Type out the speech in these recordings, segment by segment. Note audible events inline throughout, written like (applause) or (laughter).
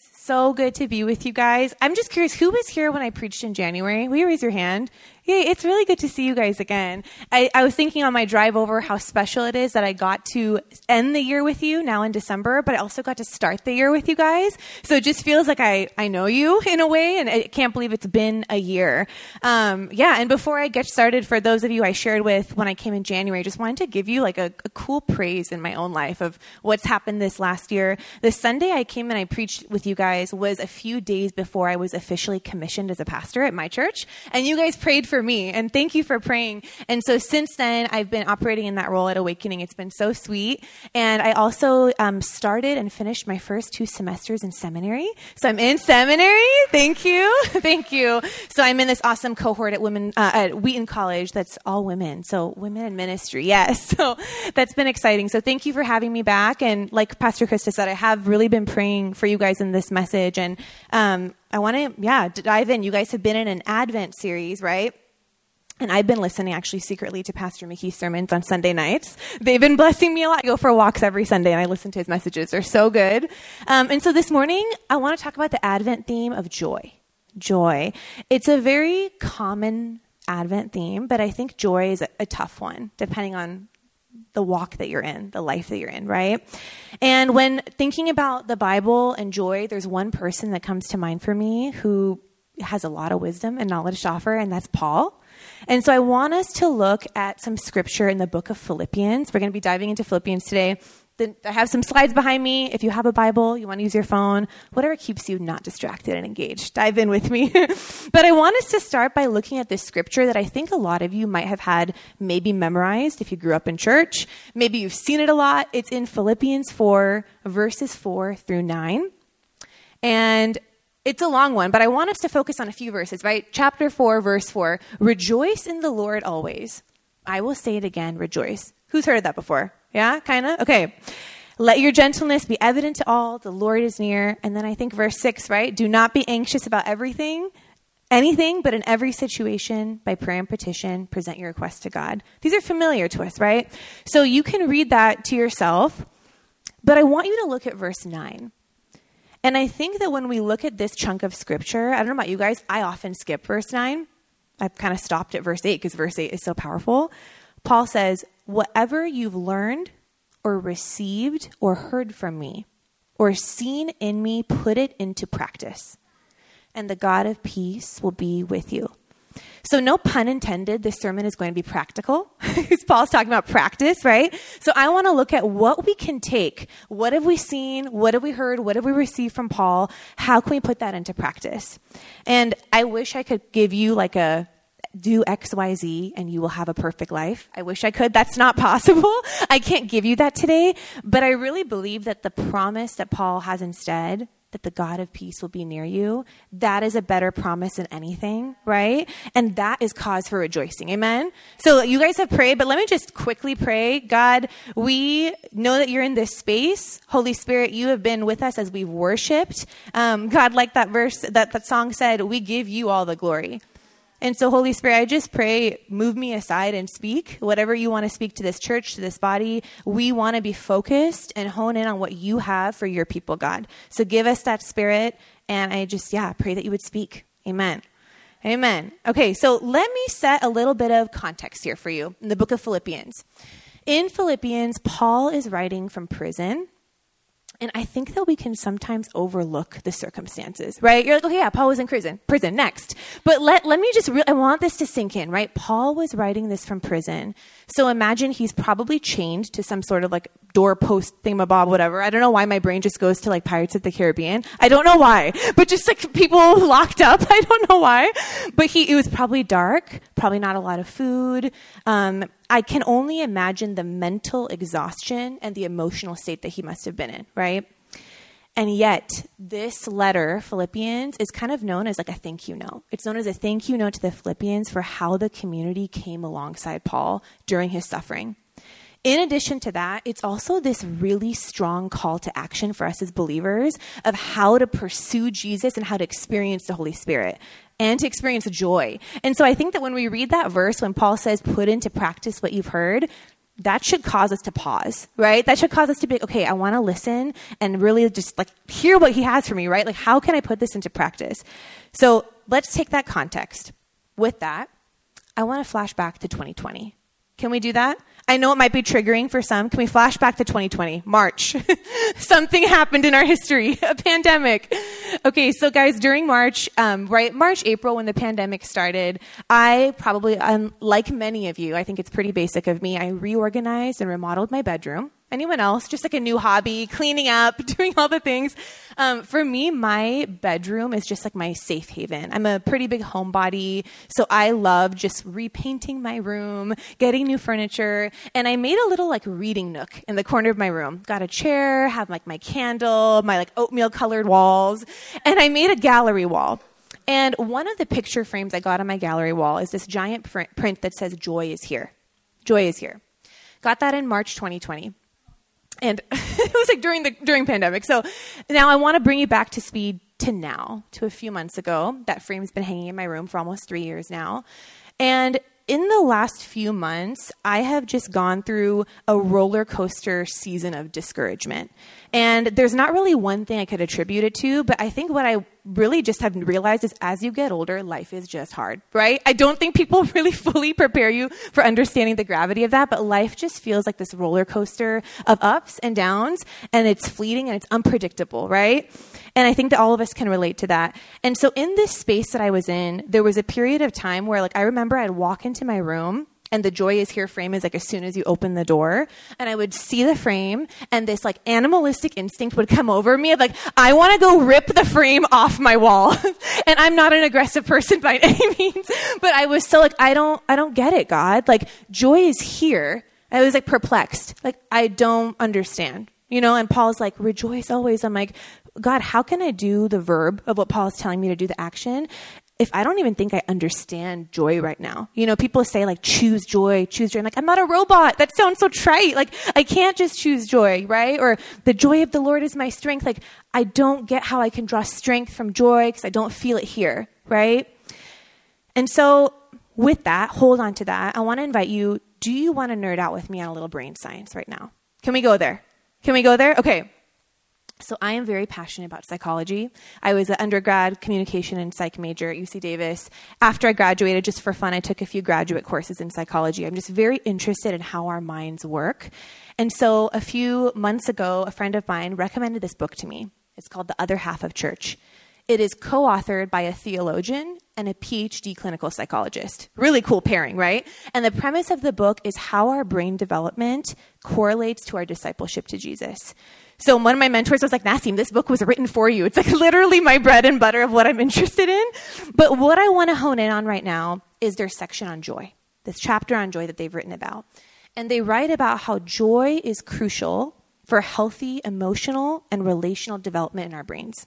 So good to be with you guys. I'm just curious, who was here when I preached in January? Will you raise your hand? Yay, it's really good to see you guys again. I, I was thinking on my drive over how special it is that I got to end the year with you now in December, but I also got to start the year with you guys. So it just feels like I, I know you (laughs) in a way, and I can't believe it's been a year. Um, yeah, and before I get started, for those of you I shared with when I came in January, I just wanted to give you like a, a cool praise in my own life of what's happened this last year. The Sunday I came and I preached with you guys was a few days before I was officially commissioned as a pastor at my church, and you guys prayed for for me. And thank you for praying. And so since then, I've been operating in that role at Awakening. It's been so sweet. And I also um, started and finished my first two semesters in seminary. So I'm in seminary. Thank you. (laughs) thank you. So I'm in this awesome cohort at women uh, at Wheaton College that's all women. So women in ministry. (laughs) Yes. So that's been exciting. So thank you for having me back. And like Pastor Krista said, I have really been praying for you guys in this message. And um, I want to, yeah, dive in. You guys have been in an Advent series, right? And I've been listening actually secretly to Pastor Mickey's sermons on Sunday nights. They've been blessing me a lot. I go for walks every Sunday and I listen to his messages. They're so good. Um, and so this morning, I want to talk about the Advent theme of joy. Joy. It's a very common Advent theme, but I think joy is a, a tough one, depending on the walk that you're in, the life that you're in, right? And when thinking about the Bible and joy, there's one person that comes to mind for me who has a lot of wisdom and knowledge to offer, and that's Paul. And so I want us to look at some scripture in the book of Philippians. We're going to be diving into Philippians today. I have some slides behind me. If you have a Bible, you want to use your phone, whatever keeps you not distracted and engaged, dive in with me. (laughs) but I want us to start by looking at this scripture that I think a lot of you might have had maybe memorized if you grew up in church. Maybe you've seen it a lot. It's in Philippians 4, verses 4 through 9. And it's a long one, but I want us to focus on a few verses, right? Chapter 4, verse 4 Rejoice in the Lord always. I will say it again, rejoice. Who's heard of that before? Yeah, kind of? Okay. Let your gentleness be evident to all. The Lord is near. And then I think verse 6, right? Do not be anxious about everything, anything, but in every situation, by prayer and petition, present your request to God. These are familiar to us, right? So you can read that to yourself. But I want you to look at verse 9. And I think that when we look at this chunk of scripture, I don't know about you guys, I often skip verse 9. I've kind of stopped at verse 8 because verse 8 is so powerful. Paul says, Whatever you've learned or received or heard from me or seen in me, put it into practice, and the God of peace will be with you. So, no pun intended, this sermon is going to be practical (laughs) because Paul's talking about practice, right? So, I want to look at what we can take. What have we seen? What have we heard? What have we received from Paul? How can we put that into practice? And I wish I could give you like a do XYZ and you will have a perfect life. I wish I could. That's not (laughs) possible. I can't give you that today. But I really believe that the promise that Paul has instead that the God of peace will be near you, that is a better promise than anything, right? And that is cause for rejoicing. Amen? So you guys have prayed, but let me just quickly pray. God, we know that you're in this space. Holy Spirit, you have been with us as we've worshiped. Um, God, like that verse, that, that song said, we give you all the glory. And so, Holy Spirit, I just pray, move me aside and speak. Whatever you want to speak to this church, to this body, we want to be focused and hone in on what you have for your people, God. So give us that spirit. And I just, yeah, pray that you would speak. Amen. Amen. Okay, so let me set a little bit of context here for you in the book of Philippians. In Philippians, Paul is writing from prison. And I think that we can sometimes overlook the circumstances, right? You're like, okay, yeah, Paul was in prison. Prison, next. But let, let me just, re- I want this to sink in, right? Paul was writing this from prison. So imagine he's probably chained to some sort of like doorpost thingamabob, whatever. I don't know why my brain just goes to like Pirates of the Caribbean. I don't know why. But just like people (laughs) locked up. I don't know why. But he, it was probably dark, probably not a lot of food. Um, I can only imagine the mental exhaustion and the emotional state that he must have been in, right? And yet, this letter, Philippians, is kind of known as like a thank you note. It's known as a thank you note to the Philippians for how the community came alongside Paul during his suffering. In addition to that, it's also this really strong call to action for us as believers of how to pursue Jesus and how to experience the Holy Spirit and to experience joy. And so I think that when we read that verse, when Paul says, put into practice what you've heard, that should cause us to pause, right? That should cause us to be, okay, I want to listen and really just like hear what he has for me, right? Like, how can I put this into practice? So let's take that context. With that, I want to flash back to 2020. Can we do that? I know it might be triggering for some. Can we flash back to 2020? March. (laughs) Something happened in our history, (laughs) a pandemic. Okay, so guys, during March, um, right, March, April, when the pandemic started, I probably, um, like many of you, I think it's pretty basic of me, I reorganized and remodeled my bedroom. Anyone else? Just like a new hobby, cleaning up, (laughs) doing all the things. Um, for me, my bedroom is just like my safe haven. I'm a pretty big homebody, so I love just repainting my room, getting new furniture, and I made a little like reading nook in the corner of my room. Got a chair, have like my candle, my like oatmeal colored walls, and I made a gallery wall. And one of the picture frames I got on my gallery wall is this giant print that says "Joy is here." Joy is here. Got that in March 2020 and (laughs) it was like during the during pandemic. So now I want to bring you back to speed to now, to a few months ago. That frame's been hanging in my room for almost three years now, and in the last few months, I have just gone through a roller coaster season of discouragement. And there's not really one thing I could attribute it to, but I think what I really just have realized is as you get older, life is just hard, right? I don't think people (laughs) really fully prepare you for understanding the gravity of that, but life just feels like this roller coaster of ups and downs, and it's fleeting and it's unpredictable, right? And I think that all of us can relate to that. And so in this space that I was in, there was a period of time where like I remember I'd walk into my room and the joy is here frame is like as soon as you open the door and i would see the frame and this like animalistic instinct would come over me of like i want to go rip the frame off my wall. (laughs) And i'm not an aggressive person by (laughs) any means but i was so like i don't i don't get it god. Like joy is here. I was like perplexed. Like i don't understand you know? And paul's like rejoice always. I'm like god how can i do the verb of what paul is telling me to do the action if I don't even think I understand joy right now. You know, people say like choose joy, choose joy. I'm like, I'm not a robot. That sounds so trite. Like I can't just choose joy, right? Or the joy of the Lord is my strength. Like I don't get how I can draw strength from joy because I don't feel it here, right? And so with that, hold on to that. I want to invite you, do you want to nerd out with me on a little brain science right now? Can we go there? Can we go there? Okay. So I am very passionate about psychology. I was an undergrad communication and psych major at UC Davis. After I graduated, just for fun, I took a few graduate courses in psychology. I'm just very interested in how our minds work. And so a few months ago, a friend of mine recommended this book to me. It's called The Other Half of Church. It is co authored by a theologian and a PhD clinical psychologist. Really cool pairing, right? And the premise of the book is how our brain development correlates to our discipleship to Jesus. So one of my mentors was like, Nassim, this book was written for you. It's like (laughs) literally my bread and butter of what I'm interested in. But what I want to hone in on right now is their section on joy, this chapter on joy that they've written about. And they write about how joy is crucial for healthy emotional and relational development in our brains.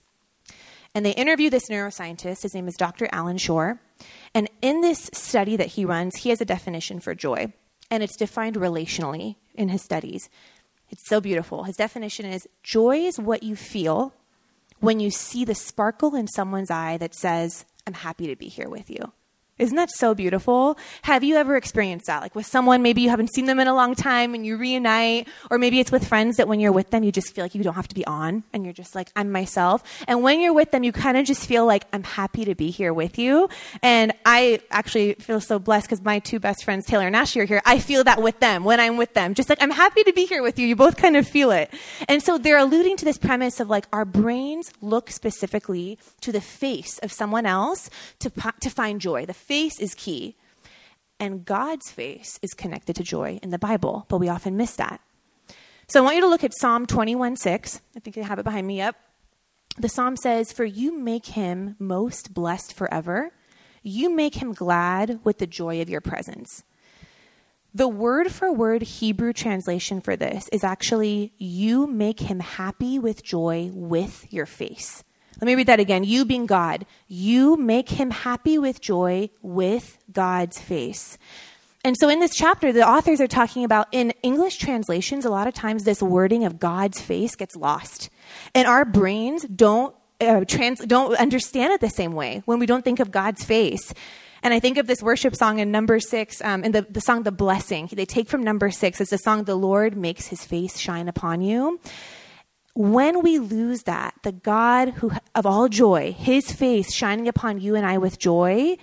And they interview this neuroscientist. His name is Dr. Allan Schore. And in this study that he runs, he has a definition for joy. And it's defined relationally in his studies. It's so beautiful. His definition is joy is what you feel when you see the sparkle in someone's eye that says, I'm happy to be here with you. Isn't that so beautiful? Have you ever experienced that? Like with someone, maybe you haven't seen them in a long time and you reunite, or maybe it's with friends that when you're with them, you just feel like you don't have to be on and you're just like, I'm myself. And when you're with them, you kind of just feel like, I'm happy to be here with you. And I actually feel so blessed because my two best friends, Taylor and Ashley, are here. I feel that with them when I'm with them. Just like, I'm happy to be here with you. You both kind of feel it. And so they're alluding to this premise of like, our brains look specifically to the face of someone else to, to find joy. The face is key. And God's face is connected to joy in the Bible, but we often miss that. So I want you to look at Psalm 21 6. I think I have it behind me up. The psalm says, For you make him most blessed forever. You make him glad with the joy of your presence. The word for word Hebrew translation for this is actually, You make him happy with joy with your face. Let me read that again. You being God, you make him happy with joy with God's face. And so in this chapter, the authors are talking about in English translations, a lot of times this wording of God's face gets lost. And our brains don't uh, trans, don't understand it the same way when we don't think of God's face. And I think of this worship song in number six, um, in the, the song The Blessing. They take from number six. It's the song, The Lord Makes His Face Shine Upon You. When we lose that, the God who of all joy, his face shining upon you and I with joy,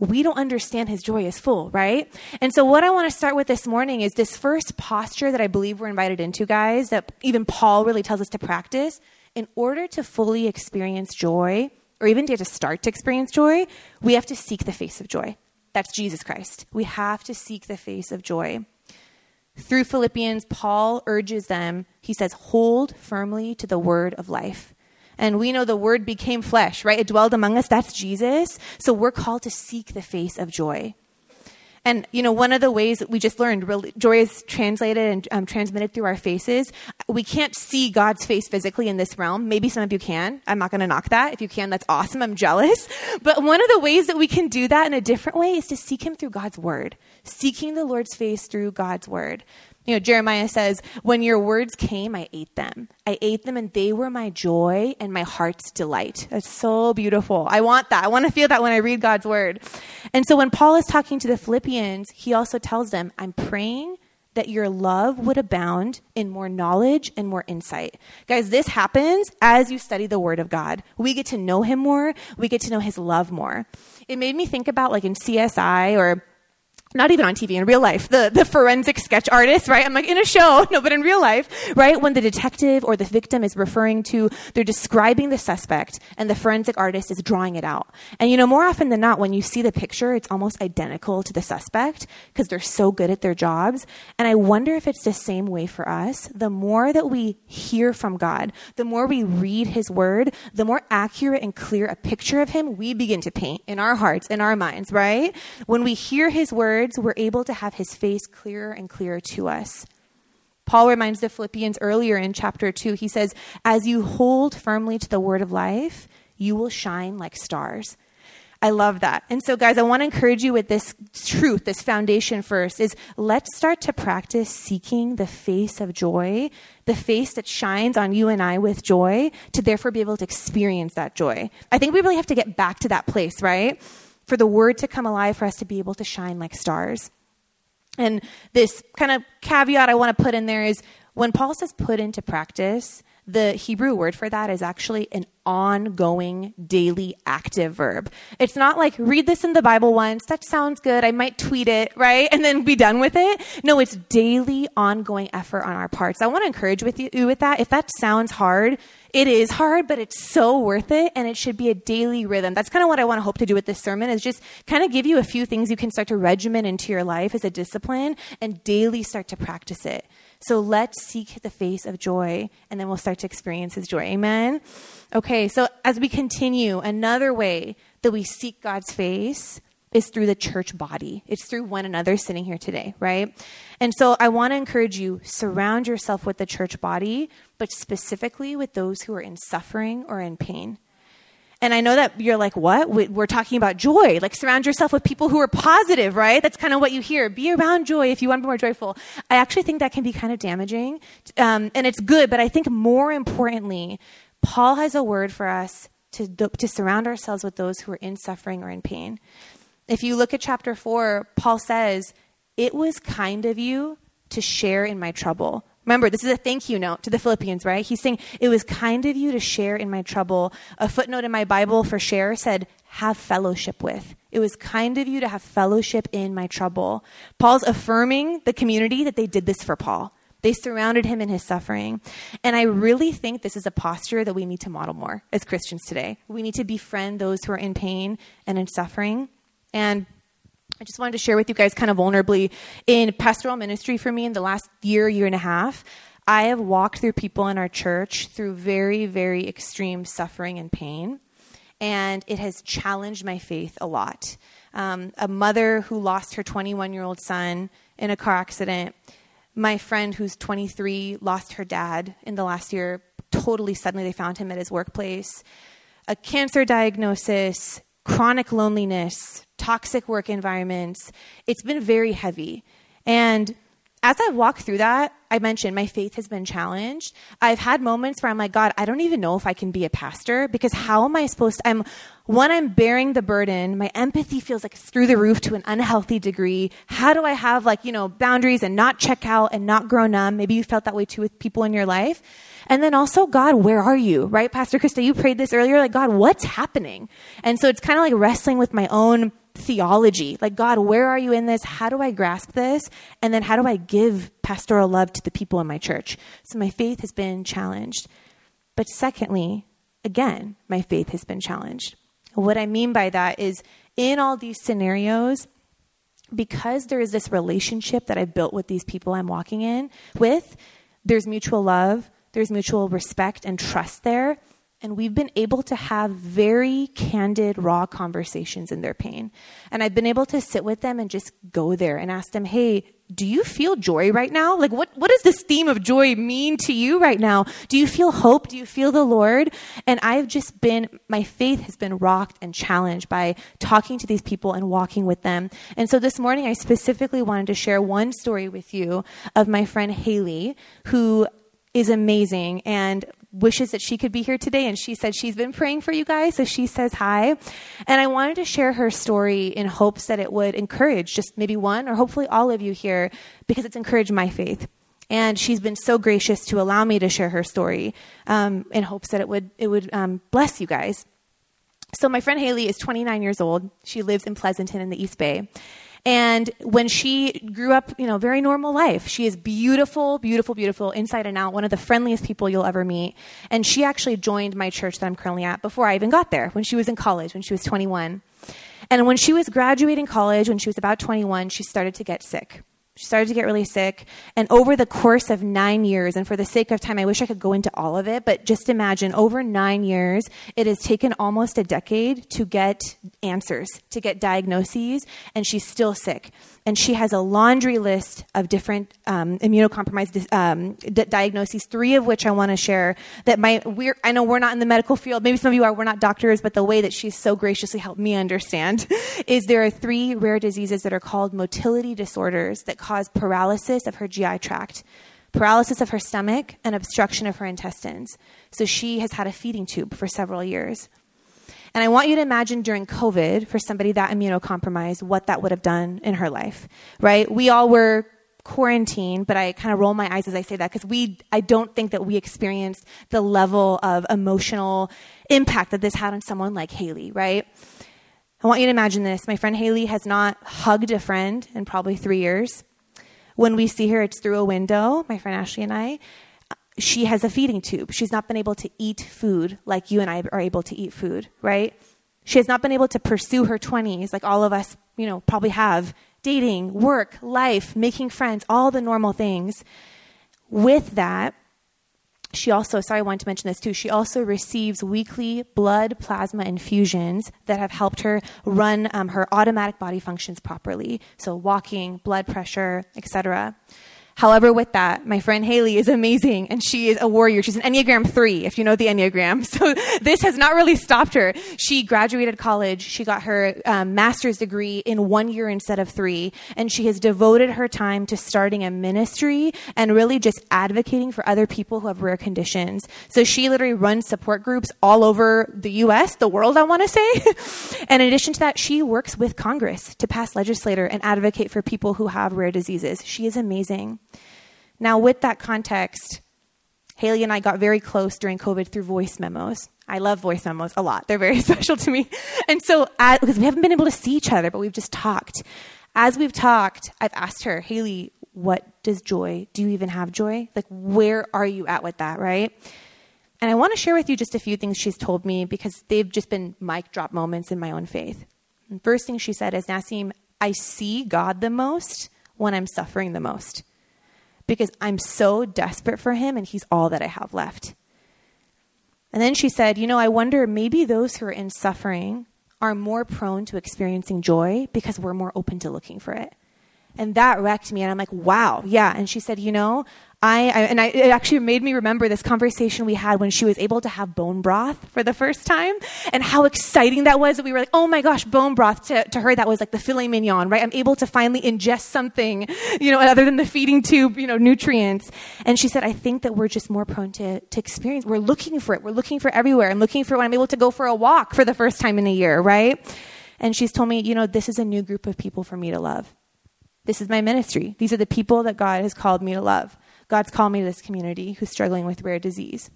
we don't understand his joy is full, right? And so, what I want to start with this morning is this first posture that I believe we're invited into, guys, that even Paul really tells us to practice. In order to fully experience joy, or even to start to experience joy, we have to seek the face of joy. That's Jesus Christ. We have to seek the face of joy. Through Philippians, Paul urges them, he says, hold firmly to the word of life. And we know the word became flesh, right? It dwelled among us. That's Jesus. So we're called to seek the face of joy. And, you know, one of the ways that we just learned, joy is translated and um, transmitted through our faces. We can't see God's face physically in this realm. Maybe some of you can. I'm not going to knock that. If you can, that's awesome. I'm jealous. (laughs) But one of the ways that we can do that in a different way is to seek Him through God's Word, seeking the Lord's face through God's Word. You know, Jeremiah says, When your words came, I ate them. I ate them, and they were my joy and my heart's delight. That's so beautiful. I want that. I want to feel that when I read God's word. And so when Paul is talking to the Philippians, he also tells them, I'm praying that your love would abound in more knowledge and more insight. Guys, this happens as you study the Word of God. We get to know Him more, we get to know His love more. It made me think about like in CSI or not even on TV, in real life, the, the forensic sketch artist, right? I'm like, in a show, (laughs) no, but in real life, right? When the detective or the victim is referring to, they're describing the suspect and the forensic artist is drawing it out. And you know, more often than not, when you see the picture, it's almost identical to the suspect because they're so good at their jobs. And I wonder if it's the same way for us. The more that we hear from God, the more we read His Word, the more accurate and clear a picture of Him we begin to paint in our hearts, in our minds, right? When we hear His Word, words, we're able to have his face clearer and clearer to us. Paul reminds the Philippians earlier in chapter 2, he says, As you hold firmly to the word of life, you will shine like stars. I love that. And so, guys, I want to encourage you with this truth, this foundation first is let's start to practice seeking the face of joy, the face that shines on you and I with joy, to therefore be able to experience that joy. I think we really have to get back to that place, right? For the word to come alive, for us to be able to shine like stars. And this kind of caveat I want to put in there is when Paul says put into practice, the Hebrew word for that is actually an ongoing, daily, active verb. It's not like read this in the Bible once, that sounds good, I might tweet it, right? And then be done with it. No, it's daily, ongoing effort on our parts. I want to encourage with you with that. If that sounds hard, it is hard, but it's so worth it, and it should be a daily rhythm. That's kind of what I want to hope to do with this sermon is just kind of give you a few things you can start to regiment into your life as a discipline and daily start to practice it. So let's seek the face of joy, and then we'll start to experience His joy. Amen? Okay, so as we continue, another way that we seek God's face is through the church body. It's through one another sitting here today, right? And so I want to encourage you surround yourself with the church body, but specifically with those who are in suffering or in pain. And I know that you're like, what? We're talking about joy. Like, surround yourself with people who are positive, right? That's kind of what you hear. Be around joy if you want to be more joyful. I actually think that can be kind of damaging. Um, and it's good, but I think more importantly, Paul has a word for us to, to surround ourselves with those who are in suffering or in pain. If you look at chapter 4, Paul says, It was kind of you to share in my trouble. Remember, this is a thank you note to the Philippians, right? He's saying, It was kind of you to share in my trouble. A footnote in my Bible for share said, Have fellowship with. It was kind of you to have fellowship in my trouble. Paul's affirming the community that they did this for Paul. They surrounded him in his suffering. And I really think this is a posture that we need to model more as Christians today. We need to befriend those who are in pain and in suffering. And I just wanted to share with you guys kind of vulnerably in pastoral ministry for me in the last year, year and a half. I have walked through people in our church through very, very extreme suffering and pain, and it has challenged my faith a lot. Um, a mother who lost her 21 year old son in a car accident, my friend who's 23 lost her dad in the last year, totally suddenly they found him at his workplace, a cancer diagnosis, chronic loneliness, toxic work environments. It's been very heavy. And as I've walked through that, I mentioned my faith has been challenged. I've had moments where I'm like, God, I don't even know if I can be a pastor because how am I supposed to? I'm one, I'm bearing the burden. My empathy feels like it's through the roof to an unhealthy degree. How do I have like, you know, boundaries and not check out and not grow numb? Maybe you felt that way too with people in your life. And then also, God, where are you? Right? Pastor Krista, you prayed this earlier. Like, God, what's happening? And so it's kind of like wrestling with my own theology. Like, God, where are you in this? How do I grasp this? And then how do I give pastoral love to the people in my church? So my faith has been challenged. But secondly, again, my faith has been challenged. What I mean by that is in all these scenarios, because there is this relationship that I've built with these people I'm walking in with, there's mutual love, there's mutual respect and trust there. And we've been able to have very candid, raw conversations in their pain. And I've been able to sit with them and just go there and ask them, hey, do you feel joy right now? Like, what, what does this theme of joy mean to you right now? Do you feel hope? Do you feel the Lord? And I've just been, my faith has been rocked and challenged by talking to these people and walking with them. And so this morning, I specifically wanted to share one story with you of my friend Haley, who is amazing and wishes that she could be here today. And she said she's been praying for you guys. So she says hi. And I wanted to share her story in hopes that it would encourage just maybe one or hopefully all of you here because it's encouraged my faith. And she's been so gracious to allow me to share her story um, in hopes that it would, it would um, bless you guys. So, my friend Haley is 29 years old. She lives in Pleasanton in the East Bay. And when she grew up, you know, very normal life, she is beautiful, beautiful, beautiful, inside and out, one of the friendliest people you'll ever meet. And she actually joined my church that I'm currently at before I even got there, when she was in college, when she was 21. And when she was graduating college, when she was about 21, she started to get sick. She started to get really sick. And over the course of nine years, and for the sake of time, I wish I could go into all of it, but just imagine over nine years, it has taken almost a decade to get answers, to get diagnoses, and she's still sick and she has a laundry list of different um, immunocompromised um, d- diagnoses, three of which I want to share. That my we're I know we're not in the medical field. Maybe some of you are. We're not doctors, but the way that she's so graciously helped me understand (laughs) is there are three rare diseases that are called motility disorders that cause paralysis of her GI tract paralysis of her stomach, and obstruction of her intestines. So she has had a feeding tube for several years. And I want you to imagine during COVID, for somebody that immunocompromised, what that would have done in her life, right? We all were quarantined, but I kind of roll my eyes as I say that because we, I don't think that we experienced the level of emotional impact that this had on someone like Haley, right? I want you to imagine this. My friend Haley has not hugged a friend in probably three years. When we see her, it's through a window, my friend Ashley and I she has a feeding tube. She's not been able to eat food like you and I are able to eat food, right? She has not been able to pursue her 20s like all of us, you know, probably have dating, work, life, making friends, all the normal things. With that, she also, sorry, I wanted to mention this too. She also receives weekly blood plasma infusions that have helped her run um, her automatic body functions properly. So walking, blood pressure, etc. However, with that, my friend Haley is amazing and she is a warrior. She's an Enneagram 3, if you know the Enneagram. (laughs) So this has not really stopped her. She graduated college. She got her um, master's degree in one year instead of three. And she has devoted her time to starting a ministry and really just advocating for other people who have rare conditions. So she literally runs support groups all over the US, the world, I want to say. (laughs) and in addition to that, she works with Congress to pass legislator and advocate for people who have rare diseases. She is amazing. Now, with that context, Haley and I got very close during COVID through voice memos. I love voice memos a lot. They're very (laughs) special to me. And so, because we haven't been able to see each other, but we've just talked. As we've talked, I've asked her, Haley, what does joy? Do you even have joy? Like, where are you at with that, right? And I want to share with you just a few things she's told me because they've just been mic drop moments in my own faith. And first thing she said is, Nassim, I see God the most when I'm suffering the most because I'm so desperate for him and he's all that I have left. And then she said, You know, I wonder maybe those who are in suffering are more prone to experiencing joy because we're more open to looking for it. And that wrecked me. And I'm like, wow, yeah. And she said, You know, I, I, and I, it actually made me remember this conversation we had when she was able to have bone broth for the first time and how exciting that was that we were like, oh my gosh, bone broth to, to her that was like the filet mignon, right? I'm able to finally ingest something, you know, other than the feeding tube, you know, nutrients. And she said, I think that we're just more prone to, to experience. We're looking for it. We're looking for everywhere. I'm looking for when I'm able to go for a walk for the first time in a year, right? And she's told me, you know, this is a new group of people for me to love. This is my ministry. These are the people that God has called me to love. God's called me to this community who's struggling with rare disease.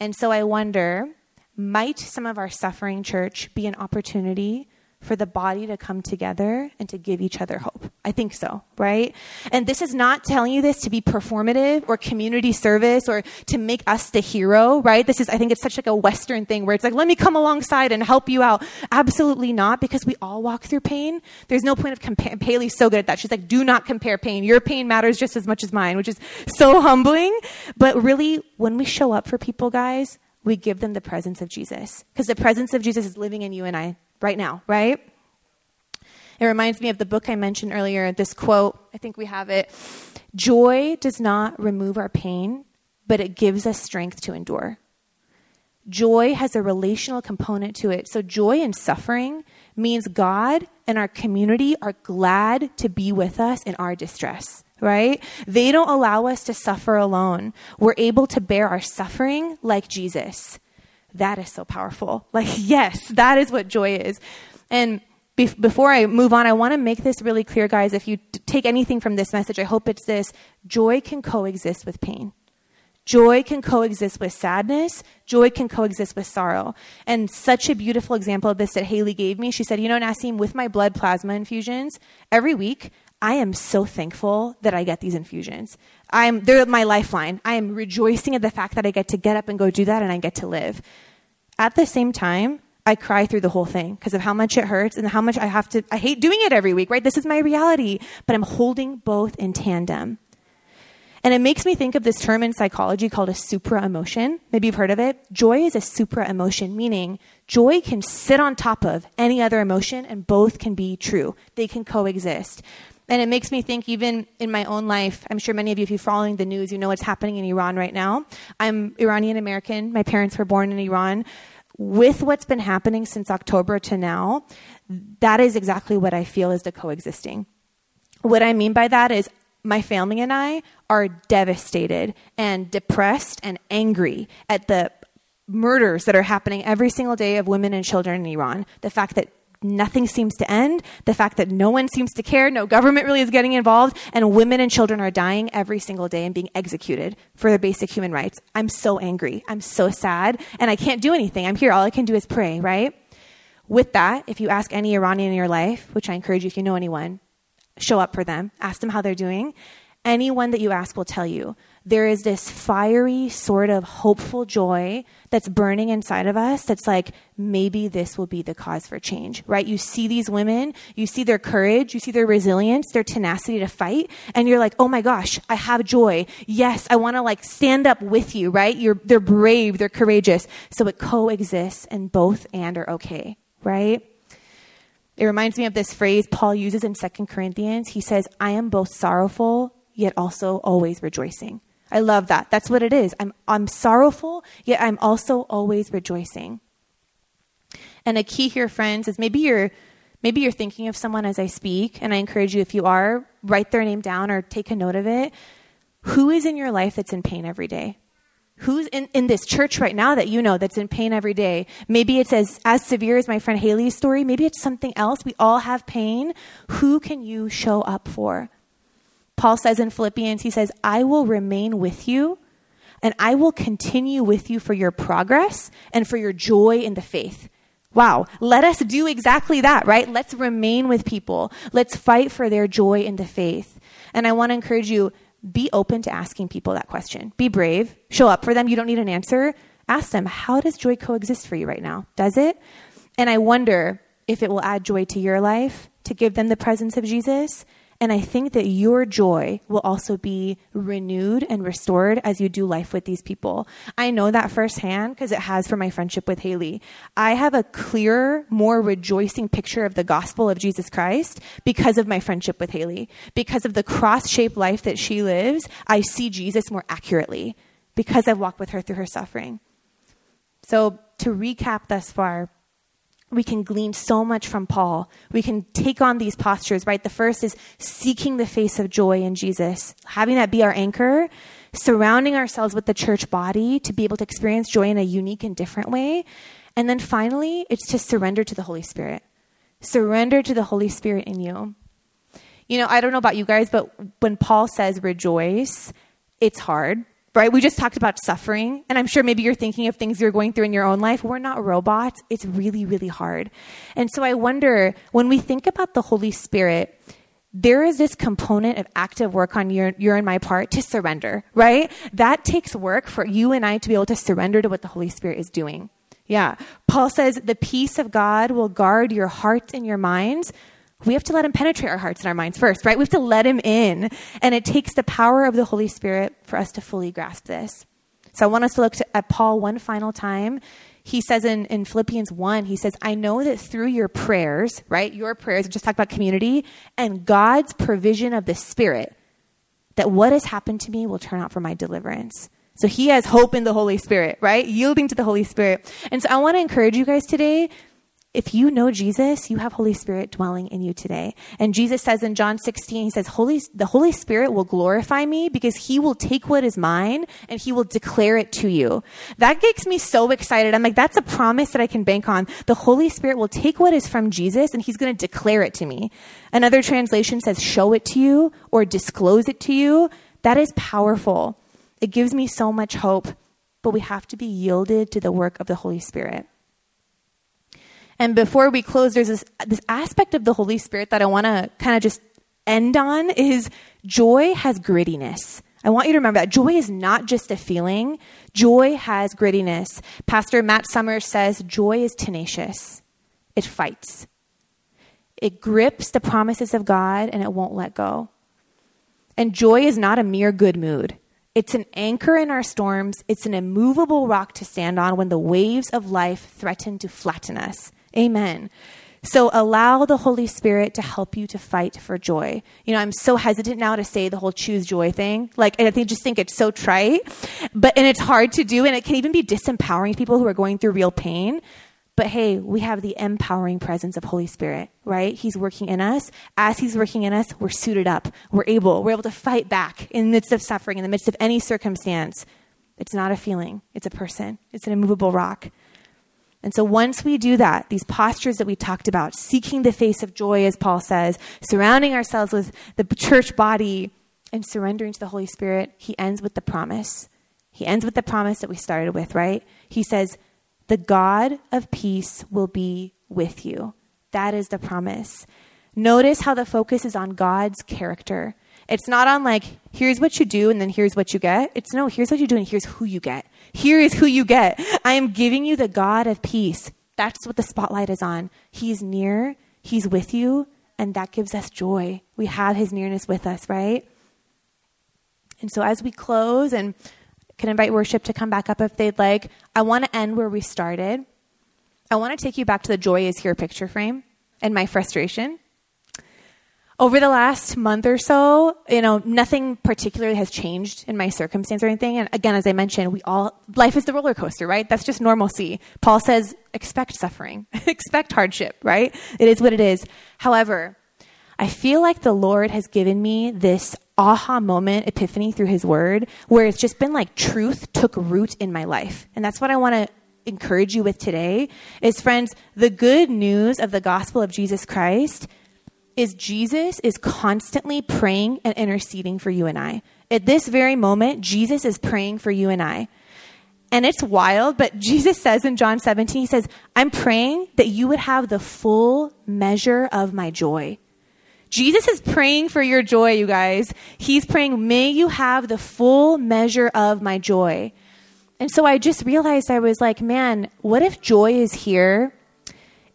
And so I wonder might some of our suffering church be an opportunity for the body to come together and to give each other hope. I think so, right? And this is not telling you this to be performative or community service or to make us the hero, right? This is, I think it's such like a Western thing where it's like, let me come alongside and help you out. Absolutely not, because we all walk through pain. There's no point of comparing. Haley's so good at that. She's like, do not compare pain. Your pain matters just as much as mine, which is so (laughs) humbling. But really, when we show up for people, guys, we give them the presence of Jesus. Because the presence of Jesus is living in you and I right now, right? It reminds me of the book I mentioned earlier, this quote, I think we have it. Joy does not remove our pain, but it gives us strength to endure. Joy has a relational component to it. So, joy in suffering means God and our community are glad to be with us in our distress, right? They don't allow us to suffer alone. We're able to bear our suffering like Jesus. That is so powerful. (laughs) Like, yes, that is what joy is. And be- before I move on, I want to make this really clear, guys. If you t- take anything from this message, I hope it's this joy can coexist with pain. Joy can coexist with sadness. Joy can coexist with sorrow. And such a beautiful example of this that Haley gave me. She said, You know, Nassim, with my blood plasma infusions, every week, I am so thankful that I get these infusions. I'm, they're my lifeline. I am rejoicing at the fact that I get to get up and go do that and I get to live. At the same time, I cry through the whole thing because of how much it hurts and how much I have to, I hate doing it every week, right? This is my reality, but I'm holding both in tandem. And it makes me think of this term in psychology called a supra emotion. Maybe you've heard of it. Joy is a supra emotion, meaning joy can sit on top of any other emotion and both can be true. They can coexist. And it makes me think, even in my own life, I'm sure many of you, if you're following the news, you know what's happening in Iran right now. I'm Iranian American. My parents were born in Iran. With what's been happening since October to now, that is exactly what I feel is the coexisting. What I mean by that is my family and I are devastated and depressed and angry at the murders that are happening every single day of women and children in Iran. The fact that nothing seems to end, the fact that no one seems to care, no government really is getting involved, and women and children are dying every single day and being executed for their basic human rights. I'm so angry. I'm so sad, and I can't do anything. I'm here. All I can do is pray, right? With that, if you ask any Iranian in your life, which I encourage you if you know anyone, show up for them, ask them how they're doing. Anyone that you ask will tell you there is this fiery, sort of hopeful joy that's burning inside of us that's like, maybe this will be the cause for change, right? You see these women, you see their courage, you see their resilience, their tenacity to fight, and you're like, oh my gosh, I have joy. Yes, I want to like stand up with you, right? You're, they're brave, they're courageous. So it coexists, and both and are okay, right? It reminds me of this phrase Paul uses in Second Corinthians. He says, I am both sorrowful, yet also always rejoicing. I love that. That's what it is. I'm, I'm sorrowful, yet I'm also always rejoicing. And a key here, friends, is maybe you're maybe you're thinking of someone as I speak, and I encourage you, if you are, write their name down or take a note of it. Who is in your life that's in pain every day? Who's in, in this church right now that you know that's in pain every day? Maybe it's as, as severe as my friend Haley's story. Maybe it's something else. We all have pain. Who can you show up for? Paul says in Philippians, he says, I will remain with you and I will continue with you for your progress and for your joy in the faith. Wow, let us do exactly that, right? Let's remain with people. Let's fight for their joy in the faith. And I want to encourage you be open to asking people that question. Be brave. Show up for them. You don't need an answer. Ask them, how does joy coexist for you right now? Does it? And I wonder if it will add joy to your life to give them the presence of Jesus And I think that your joy will also be renewed and restored as you do life with these people. I know that firsthand because it has for my friendship with Haley. I have a clearer, more rejoicing picture of the gospel of Jesus Christ because of my friendship with Haley. Because of the cross shaped life that she lives, I see Jesus more accurately because I've walked with her through her suffering. So, to recap thus far, we can glean so much from Paul. We can take on these postures, right? The first is seeking the face of joy in Jesus, having that be our anchor, surrounding ourselves with the church body to be able to experience joy in a unique and different way. And then finally, it's to surrender to the Holy Spirit. Surrender to the Holy Spirit in you. You know, I don't know about you guys, but when Paul says rejoice, it's hard right? We just talked about suffering, and I'm sure maybe you're thinking of things you're going through in your own life. We're not robots. It's really, really hard. And so I wonder when we think about the Holy Spirit, there is this component of active work on your, your and my part to surrender, right? That takes work for you and I to be able to surrender to what the Holy Spirit is doing. Yeah. Paul says the peace of God will guard your hearts and your minds we have to let him penetrate our hearts and our minds first, right? We have to let him in. And it takes the power of the Holy Spirit for us to fully grasp this. So I want us to look to, at Paul one final time. He says in, in Philippians 1, he says, I know that through your prayers, right? Your prayers, just talk about community, and God's provision of the Spirit, that what has happened to me will turn out for my deliverance. So he has hope in the Holy Spirit, right? Yielding to the Holy Spirit. And so I want to encourage you guys today if you know Jesus, you have Holy Spirit dwelling in you today. And Jesus says in John 16, he says, Holy, the Holy Spirit will glorify me because he will take what is mine and he will declare it to you. That gets me so excited. I'm like, that's a promise that I can bank on. The Holy Spirit will take what is from Jesus and he's going to declare it to me. Another translation says, show it to you or disclose it to you. That is powerful. It gives me so much hope, but we have to be yielded to the work of the Holy Spirit. And before we close, there's this, this aspect of the Holy Spirit that I want to kind of just end on is joy has grittiness. I want you to remember that joy is not just a feeling. Joy has grittiness. Pastor Matt Summers says joy is tenacious. It fights. It grips the promises of God and it won't let go. And joy is not a mere good mood. It's an anchor in our storms. It's an immovable rock to stand on when the waves of life threaten to flatten us. Amen. So allow the Holy Spirit to help you to fight for joy. You know, I'm so hesitant now to say the whole choose joy thing. Like, I think just think it's so trite, but and it's hard to do, and it can even be disempowering to people who are going through real pain. But hey, we have the empowering presence of Holy Spirit, right? He's working in us. As He's working in us, we're suited up. We're able. We're able to fight back in the midst of suffering, in the midst of any circumstance. It's not a feeling. It's a person. It's an immovable rock. And so once we do that, these postures that we talked about, seeking the face of joy, as Paul says, surrounding ourselves with the church body, and surrendering to the Holy Spirit, he ends with the promise. He ends with the promise that we started with, right? He says, The God of peace will be with you. That is the promise. Notice how the focus is on God's character. It's not on like, here's what you do and then here's what you get. It's no, here's what you do and here's who you get. Here is who you get. I am giving you the God of peace. That's what the spotlight is on. He's near, He's with you, and that gives us joy. We have His nearness with us, right? And so as we close, and can invite worship to come back up if they'd like, I want to end where we started. I want to take you back to the joy is here picture frame and my frustration over the last month or so, you know, nothing particularly has changed in my circumstance or anything. And again, as I mentioned, we all, life is the roller coaster, right? That's just normalcy. Paul says, expect suffering, (laughs) expect hardship, right? It is what it is. However, I feel like the Lord has given me this aha moment epiphany through his word where it's just been like truth took root in my life. And that's what I want to encourage you with today is friends, the good news of the gospel of Jesus Christ is Jesus is constantly praying and interceding for you and I. At this very moment, Jesus is praying for you and I. And it's wild, but (laughs) Jesus says in John 17, He says, I'm praying that you would have the full measure of my joy. Jesus is praying for your joy, you guys. He's praying, may you have the full measure of my joy. And so I just realized I was like, man, what if joy is here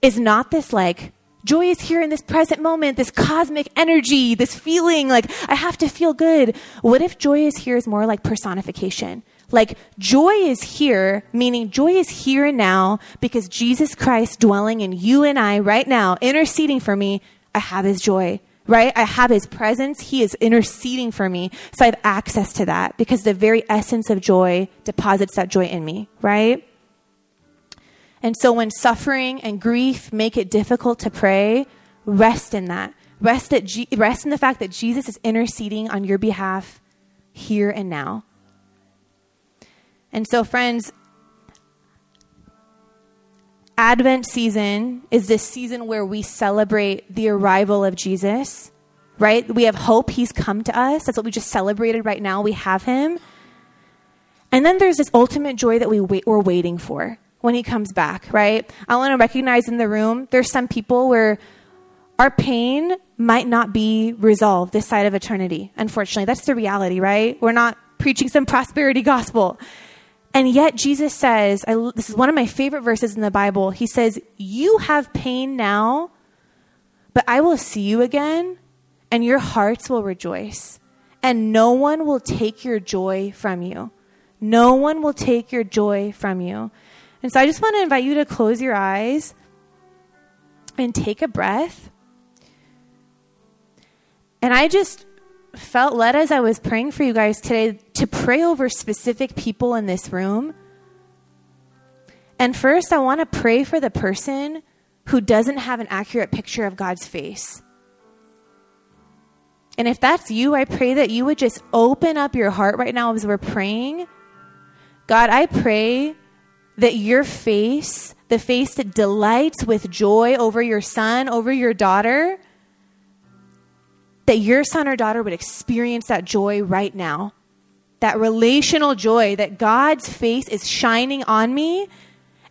is not this like Joy is here in this present moment, this cosmic energy, this feeling like I have to feel good. What if joy is here is more like personification? Like joy is here, meaning joy is here and now because Jesus Christ dwelling in you and I right now, interceding for me, I have his joy right? I have his presence. He is interceding for me. So I have access to that because the very essence of joy deposits that joy in me, right? And so when suffering and grief make it difficult to pray, rest in that. Rest, at G- rest in the fact that Jesus is interceding on your behalf here and now. And so, friends, Advent season is this season where we celebrate the arrival of Jesus, right? We have hope. He's come to us. That's what we just celebrated right now. We have him. And then there's this ultimate joy that we wait, we're waiting for when he comes back, right? I want to recognize in the room, there's some people where our pain might not be resolved this side of eternity. Unfortunately, that's the reality, right? We're not preaching some prosperity gospel. And yet, Jesus says, I, this is one of my favorite verses in the Bible. He says, You have pain now, but I will see you again, and your hearts will rejoice. And no one will take your joy from you. No one will take your joy from you. And so I just want to invite you to close your eyes and take a breath. And I just felt led as I was praying for you guys today to pray over specific people in this room. And first, I want to pray for the person who doesn't have an accurate picture of God's face. And if that's you, I pray that you would just open up your heart right now as we're praying. God, I pray that your face, the face that delights with joy over your son, over your daughter, that your son or daughter would experience that joy right now. That relational joy that God's face is shining on me.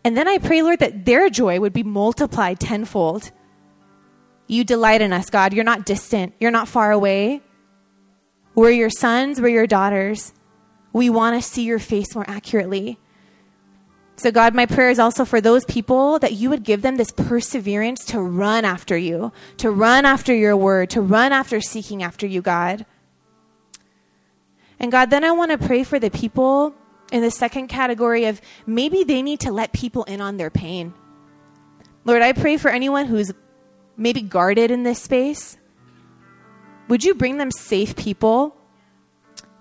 And then I pray, Lord, that their joy would be multiplied tenfold. You delight in us, God. You're not distant, you're not far away. We're your sons, we're your daughters. We want to see your face more accurately. So, God, my prayer is also for those people that you would give them this perseverance to run after you, to run after your word, to run after seeking after you, God. And God, then I want to pray for the people in the second category of maybe they need to let people in on their pain. Lord, I pray for anyone who's maybe guarded in this space. Would you bring them safe people?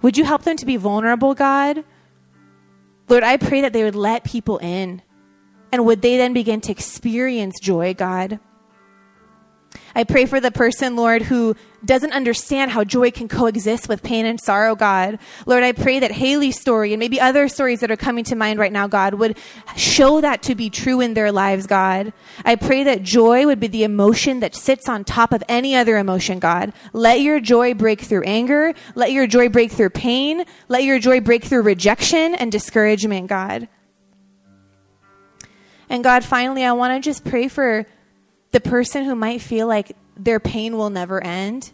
Would you help them to be vulnerable, God? Lord, I pray that they would let people in. And would they then begin to experience joy, God? I pray for the person, Lord, who doesn't understand how joy can coexist with pain and sorrow, God. Lord, I pray that Haley's story and maybe other stories that are coming to mind right now, God, would show that to be true in their lives, God. I pray that joy would be the emotion that sits on top of any other emotion, God. Let your joy break through anger. Let your joy break through pain. Let your joy break through rejection and discouragement, God. And God, finally, I want to just pray for the person who might feel like their pain will never end.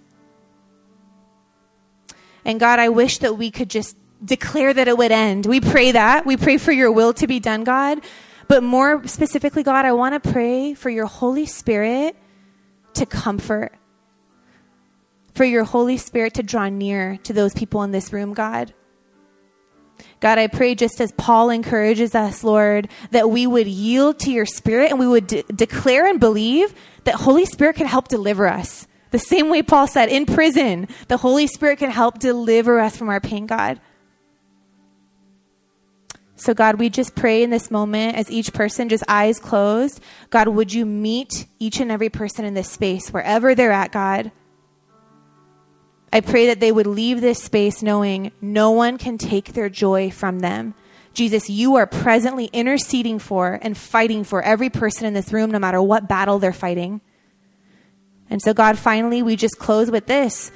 And God, I wish that we could just declare that it would end. We pray that. We pray for your will to be done, God. But more specifically, God, I want to pray for your Holy Spirit to comfort, for your Holy Spirit to draw near to those people in this room, God. God, I pray just as Paul encourages us, Lord, that we would yield to your spirit and we would de- declare and believe that Holy Spirit can help deliver us. The same way Paul said, in prison, the Holy Spirit can help deliver us from our pain, God. So, God, we just pray in this moment as each person, just eyes closed. God, would you meet each and every person in this space, wherever they're at, God? I pray that they would leave this space knowing no one can take their joy from them. Jesus, you are presently interceding for and fighting for every person in this room, no matter what battle they're fighting. And so, God, finally, we just close with this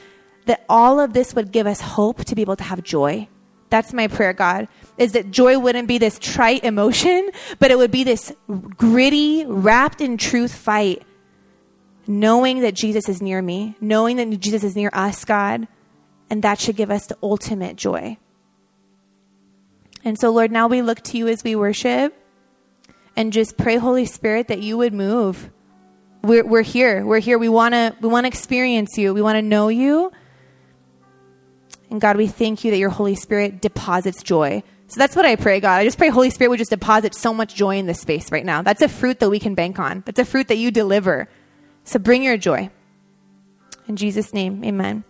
that all of this would give us hope to be able to have joy. That's my prayer, God, is that joy wouldn't be this trite emotion, but it would be this gritty, wrapped in truth fight knowing that Jesus is near me, knowing that Jesus is near us, God, and that should give us the ultimate joy. And so, Lord, now we look to you as we worship and just pray, Holy Spirit, that you would move. We're, we're here. We're here. We want to we want to experience you. We want to know you. And God, we thank you that your Holy Spirit deposits joy. So that's what I pray, God. I just pray Holy Spirit would just deposit so much joy in this space right now. That's a fruit that we can bank on. That's a fruit that you deliver. So bring your joy. In Jesus' name, amen.